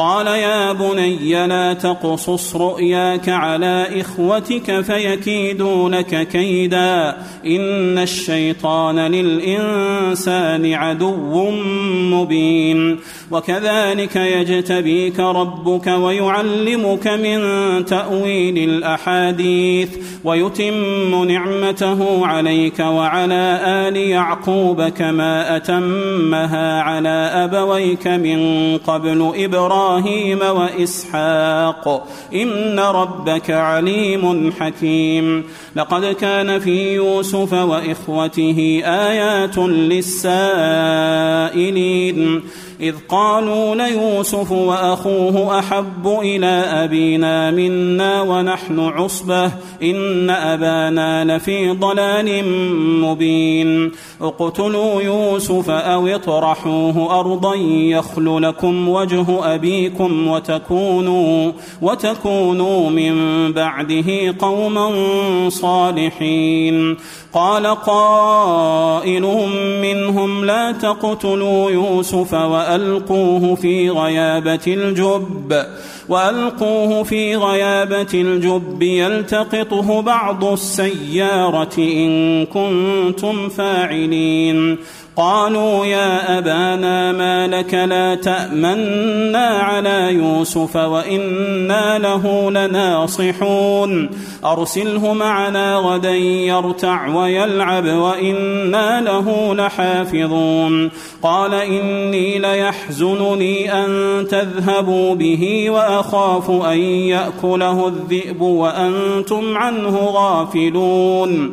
قال يا بني لا تقصص رؤياك على إخوتك فيكيدونك كيدا إن الشيطان للإنسان عدو مبين وكذلك يجتبيك ربك ويعلمك من تأويل الأحاديث ويتم نعمته عليك وعلى آل يعقوب كما أتمها على أبويك من قبل إبراهيم وإسحاق. إن ربك عليم حكيم. لقد كان في يوسف وإخوته آيات للسائلين. إذ قالوا ليوسف وأخوه أحب إلى أبينا منا ونحن عصبة إن أبانا لفي ضلال مبين. اقتلوا يوسف أو اطرحوه أرضا يخل لكم وجه أبيكم وتكونوا وتكونوا من بعده قوما صالحين. قال قائل منهم لا تقتلوا يوسف وألقوه في غيابة الجب وألقوه في غيابة الجب يلتقطه بعض السيارة إن كنتم فاعلين. قالوا يا أبانا ما لك لا تأمنا على يوسف وإنا له لناصحون. أرسله معنا غدا يرتع ويلعب وإنا له لحافظون. قال إني ليحزنني أن تذهبوا به وأخاف أن يأكله الذئب وأنتم عنه غافلون.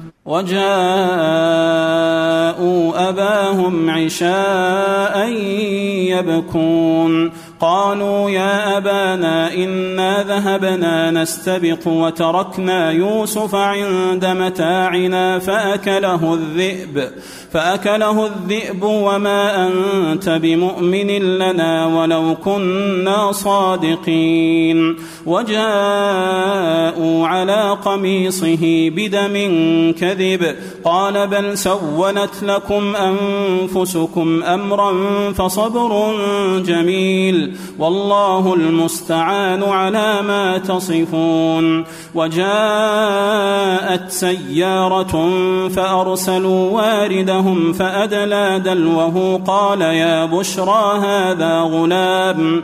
وجاءوا أباهم عشاء يبكون قالوا يا أبانا إنا ذهبنا نستبق وتركنا يوسف عند متاعنا فأكله الذئب فأكله الذئب وما أنت بمؤمن لنا ولو كنا صادقين. وجاءوا على قميصه بدم كذب قال بل سولت لكم أنفسكم أمرا فصبر جميل. والله المستعان على ما تصفون. وجاءت سيارة فأرسلوا واردهم فأدلى دلوه قال يا بشرى هذا غلام.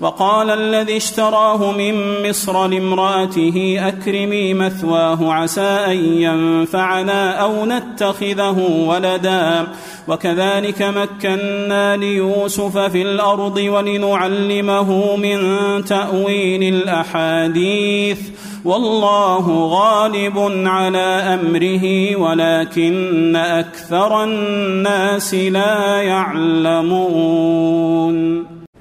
وقال الذي اشتراه من مصر لامرأته أكرمي مثواه عسى أن ينفعنا أو نتخذه ولدا. وكذلك مكنا ليوسف في الأرض ولنعلمه من تأويل الأحاديث. والله غالب على أمره ولكن أكثر الناس لا يعلمون.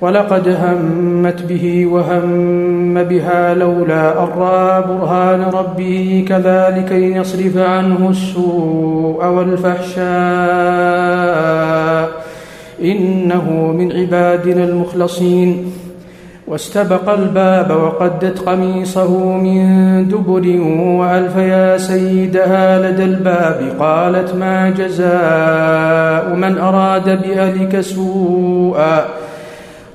ولقد همت به وهم بها لولا أن رأى برهان ربه كذلك لنصرف عنه السوء والفحشاء. إنه من عبادنا المخلصين. واستبق الباب وقدت قميصه من دبر وألف يا سيدها لدى الباب. قالت ما جزاء من أراد بأهلك سوءا.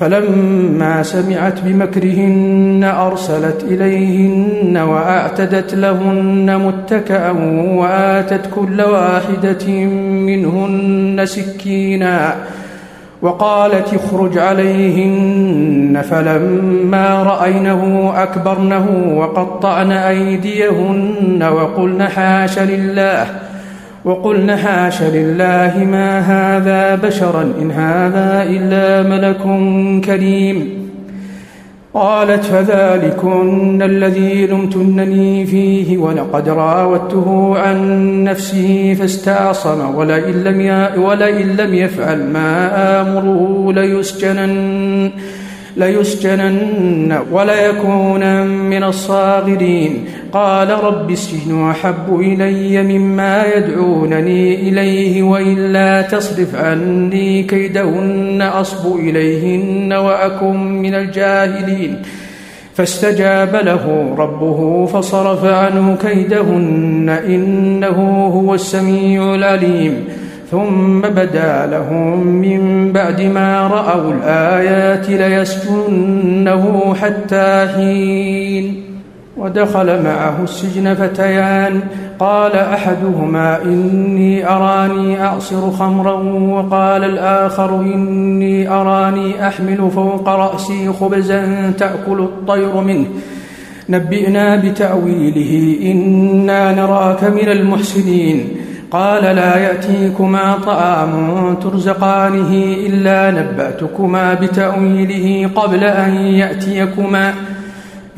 فلما سمعت بمكرهن أرسلت إليهن وأعتدت لهن متكأ وآتت كل واحدة منهن سكينا وقالت اخرج عليهن فلما رأينه أكبرنه وقطعن أيديهن وقلن حاش لله وقلن حاش لله ما هذا بشرا إن هذا إلا ملك كريم. قالت فذلكن الذي لمتنني فيه ولقد راودته عن نفسه فاستعصم ولئن لم, ولئن لم يفعل ما آمره ليسجنن. ليسجنن وليكون من الصاغرين. قال رب السجن أحب إلي مما يدعونني إليه وإلا تصرف عني كيدهن أصب إليهن وأكن من الجاهلين. فاستجاب له ربه فصرف عنه كيدهن إنه هو السميع العليم. ثم بدا لهم من بعد ما رأوا الآيات ليسجنه حتى حين. ودخل معه السجن فتيان. قال أحدهما إني أراني أعصر خمرا وقال الآخر إني أراني أحمل فوق رأسي خبزا تأكل الطير منه. نبئنا بتأويله. إنا نراك من المحسنين. قال لا يأتيكما طعام ترزقانه إلا نبأتكما بتأويله قبل أن يأتيكما.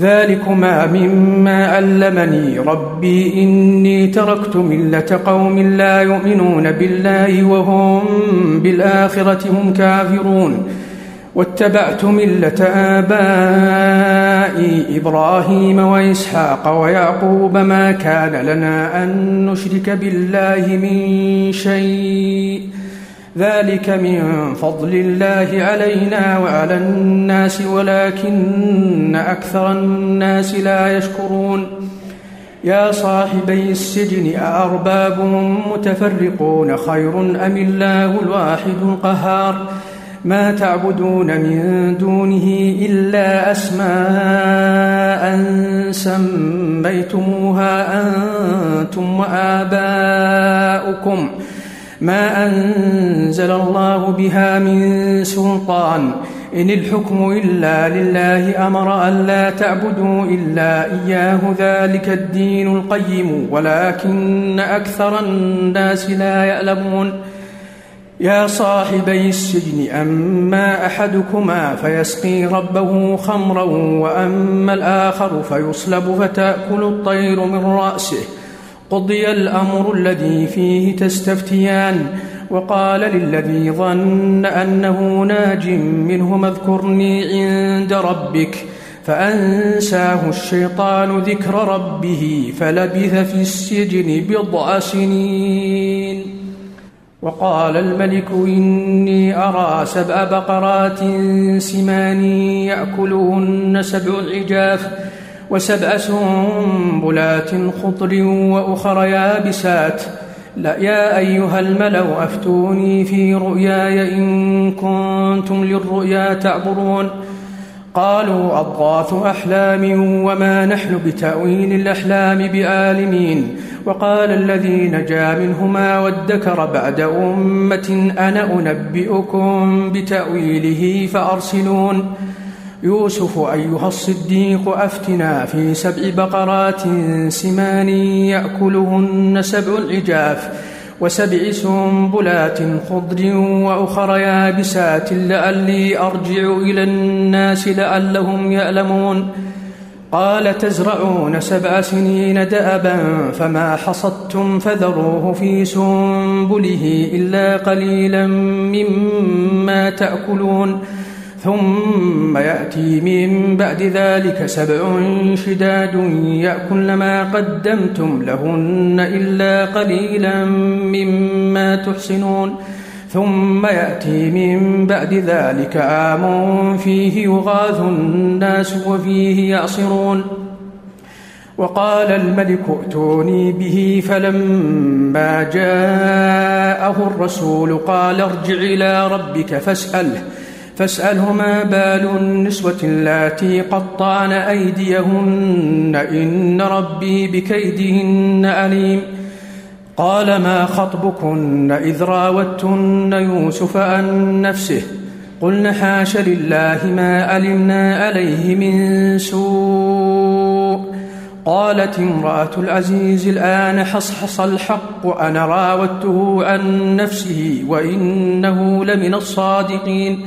ذلكما مما علمني ربي إني تركت ملة قوم لا يؤمنون بالله وهم بالآخرة هم كافرون. واتبعت ملة آبائي إبراهيم وإسحاق ويعقوب ما كان لنا أن نشرك بالله من شيء. ذلك من فضل الله علينا وعلى الناس ولكن أكثر الناس لا يشكرون. يا صاحبي السجن أأرباب متفرقون خير أم الله الواحد القهار؟ ما تعبدون من دونه إلا أسماء سميتموها أنتم وآباؤكم. ما أنزل الله بها من سلطان. إن الحكم إلا لله أمر أن لا تعبدوا إلا إياه. ذلك الدين القيم. ولكن أكثر الناس لا يعلمون. يا صاحبي السجن أما أحدكما فيسقي ربه خمرا وأما الآخر فيصلب فتأكل الطير من رأسه. قضي الأمر الذي فيه تستفتيان وقال للذي ظن أنه ناج منه اذكرني عند ربك فأنساه الشيطان ذكر ربه فلبث في السجن بضع سنين. وقال الملك إني أرى سبع بقرات سمان يأكلهن سبع عجاف وسبع سنبلات خضر وأخر يابسات. لا يا أيها الملأ أفتوني في رؤياي إن كنتم للرؤيا تعبرون. قالوا أضغاث أحلام وما نحن بتأويل الأحلام بعالمين وقال الذي نجا منهما وادكر بعد أمة أنا أنبئكم بتأويله فأرسلون. يوسف أيها الصديق أفتنا في سبع بقرات سمان يأكلهن سبع عجاف. وسبع سنبلات خضر وأخر يابسات لعلي أرجع إلى الناس لعلهم يألمون. قال تزرعون سبع سنين دأبا فما حصدتم فذروه في سنبله إلا قليلا مما تأكلون. ثم يأتي من بعد ذلك سبع شداد يأكل ما قدمتم لهن إلا قليلا مما تحسنون. ثم يأتي من بعد ذلك عام فيه يغاث الناس وفيه يعصرون. وقال الملك ائتوني به فلما جاءه الرسول قال ارجع إلى ربك فاسأله. فاسأله ما بال النسوة اللاتي قطعن أيديهن إن ربي بكيدهن أليم. قال ما خطبكن إذ راوتن يوسف عن نفسه؟ قلن حاش لله ما علمنا عليه من سوء. قالت امرأة العزيز الآن حصحص الحق أنا راودته عن نفسه وإنه لمن الصادقين.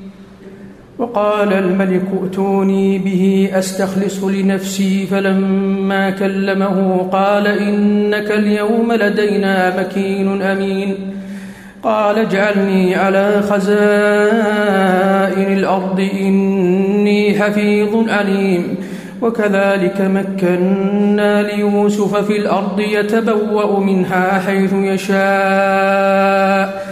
وقال الملك ائتوني به أستخلص لنفسي فلما كلمه قال إنك اليوم لدينا مكين أمين. قال اجعلني على خزائن الأرض إني حفيظ عليم. وكذلك مكنا ليوسف في الأرض يتبوأ منها حيث يشاء.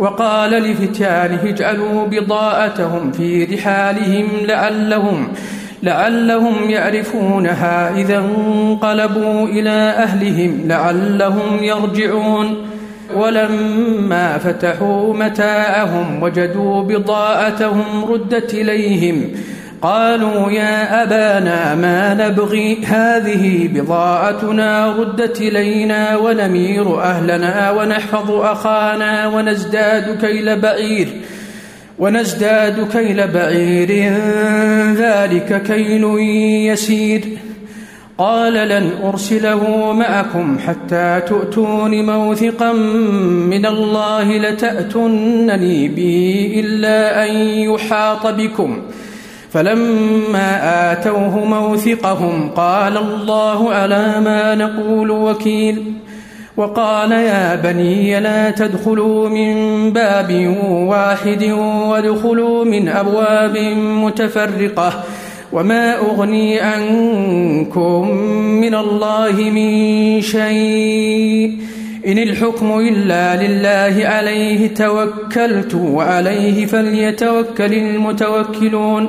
وقال لفتيانه اجعلوا بضاءتهم في رحالهم لعلهم لعلهم يعرفونها إذا انقلبوا إلى أهلهم لعلهم يرجعون. ولما فتحوا متاعهم وجدوا بضاءتهم ردت إليهم. قالوا يا أبانا ما نبغي هذه بضاعتنا ردت إلينا ونمير أهلنا ونحفظ أخانا ونزداد كيل بعير ونزداد كيل بعير ذلك كيل يسير. قال لن أرسله معكم حتى تؤتون موثقا من الله لتأتنني به إلا أن يحاط بكم ۖ. فلما آتوه موثقهم قال الله على ما نقول وكيل وقال يا بني لا تدخلوا من باب واحد وادخلوا من أبواب متفرقة وما أغني عنكم من الله من شيء إن الحكم إلا لله عليه توكلت وعليه فليتوكل المتوكلون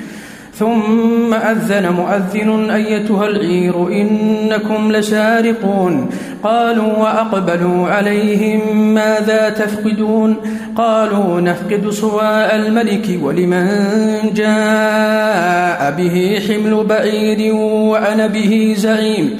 ثم أذن مؤذن أيتها العير إنكم لسارقون قالوا وأقبلوا عليهم ماذا تفقدون؟ قالوا نفقد صواء الملك ولمن جاء به حمل بعير وأنا به زعيم.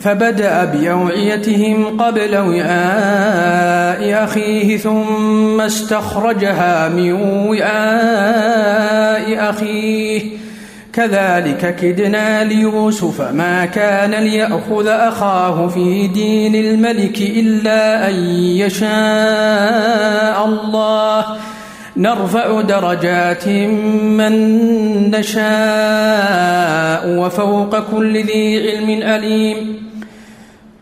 فبدأ بأوعيتهم قبل وعاء أخيه ثم استخرجها من وعاء أخيه. كذلك كدنا ليوسف ما كان ليأخذ أخاه في دين الملك إلا أن يشاء الله. نرفع درجات من نشاء وفوق كل ذي علم أليم.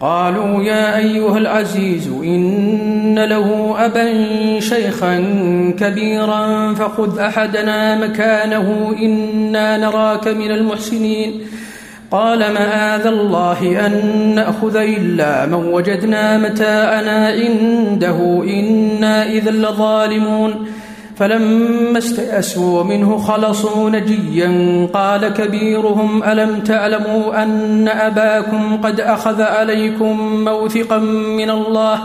قالوا يا أيها العزيز إن له أبا شيخا كبيرا فخذ أحدنا مكانه إنا نراك من المحسنين. قال مآذ الله أن نأخذ إلا من وجدنا متاءنا عنده إنا إذا لظالمون. فلما استيأسوا منه خلصوا نجيا قال كبيرهم ألم تعلموا أن أباكم قد أخذ عليكم موثقا من الله؟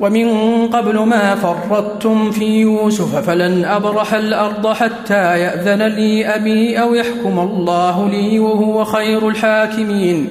ومن قبل ما فرطتم في يوسف فلن أبرح الأرض حتى يأذن لي أبي أو يحكم الله لي وهو خير الحاكمين.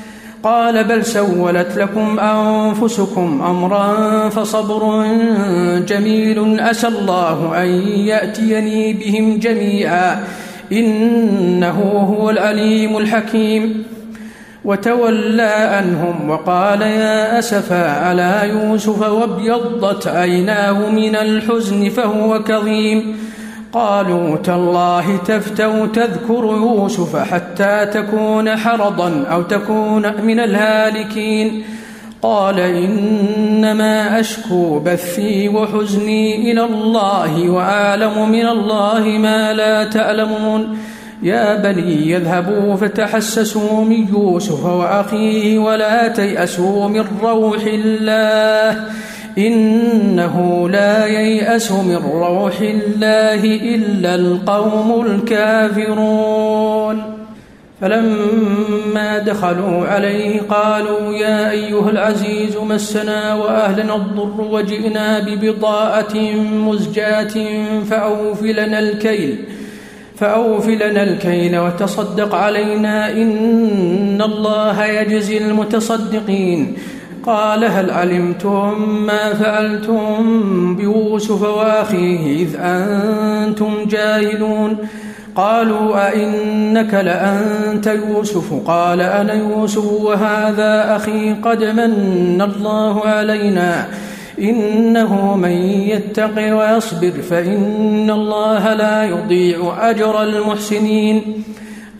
قال بل سولت لكم أنفسكم أمرا فصبر جميل أسى الله أن يأتيني بهم جميعا إنه هو العليم الحكيم. وتولى عنهم وقال يا أسفا على يوسف وابيضت عيناه من الحزن فهو كظيم؟ قالوا تالله تفتو تذكر يوسف حتى تكون حرضا أو تكون من الهالكين. قال إنما أشكو بثي وحزني إلى الله وأعلم من الله ما لا تعلمون يا بني يذهبوا فتحسسوا من يوسف وأخيه ولا تيأسوا من روح الله. إنه لا ييأس من روح الله إلا القوم الكافرون. فلما دخلوا عليه قالوا يا أيها العزيز مسنا وأهلنا الضر وجئنا ببضاءة مزجاة فأوف لنا الكيل فأوف لنا الكيل وتصدق علينا إن الله يجزي المتصدقين. قال هل علمتم ما فعلتم بيوسف وأخيه إذ أنتم جاهلون؟ قالوا أئنك لأنت يوسف؟ قال أنا يوسف وهذا أخي قد من الله علينا. إنه من يتق ويصبر فإن الله لا يضيع أجر المحسنين.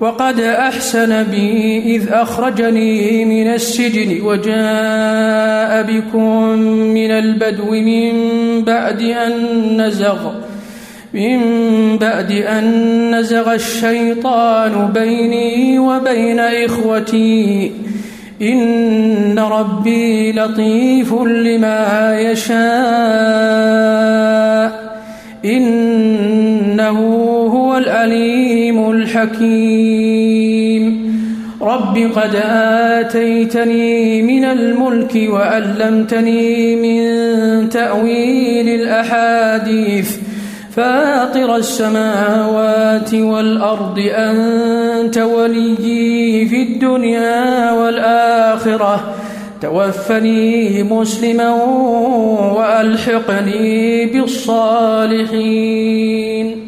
وقد أحسن بي إذ أخرجني من السجن وجاء بكم من البدو من بعد أن نزغ من بعد أن نزغ الشيطان بيني وبين إخوتي إن ربي لطيف لما يشاء إنه هو العليم الحكيم. رب قد آتيتني من الملك وألمتني من تأويل الأحاديث. فاطر السماوات والأرض أنت وليي في الدنيا والآخرة. توفني مسلما وألحقني بالصالحين.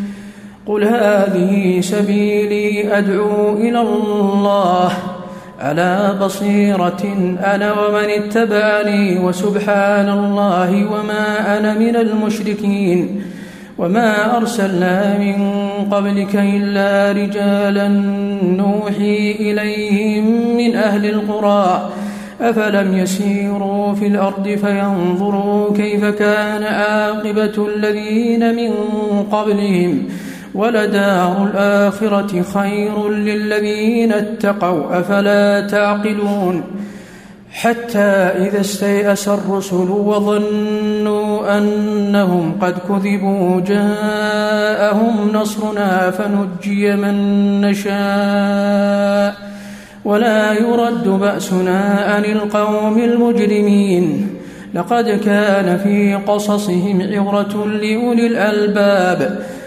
قل هذه سبيلي أدعو إلى الله على بصيرة أنا ومن اتبعني وسبحان الله وما أنا من المشركين وما أرسلنا من قبلك إلا رجالا نوحي إليهم من أهل القرى أفلم يسيروا في الأرض فينظروا كيف كان عاقبة الذين من قبلهم ولدار الآخرة خير للذين اتقوا أفلا تعقلون؟ حتى إذا استيأس الرسل وظنوا أنهم قد كذبوا جاءهم نصرنا فنجي من نشاء. ولا يرد بأسنا عن القوم المجرمين. لقد كان في قصصهم عبرة لأولي الألباب.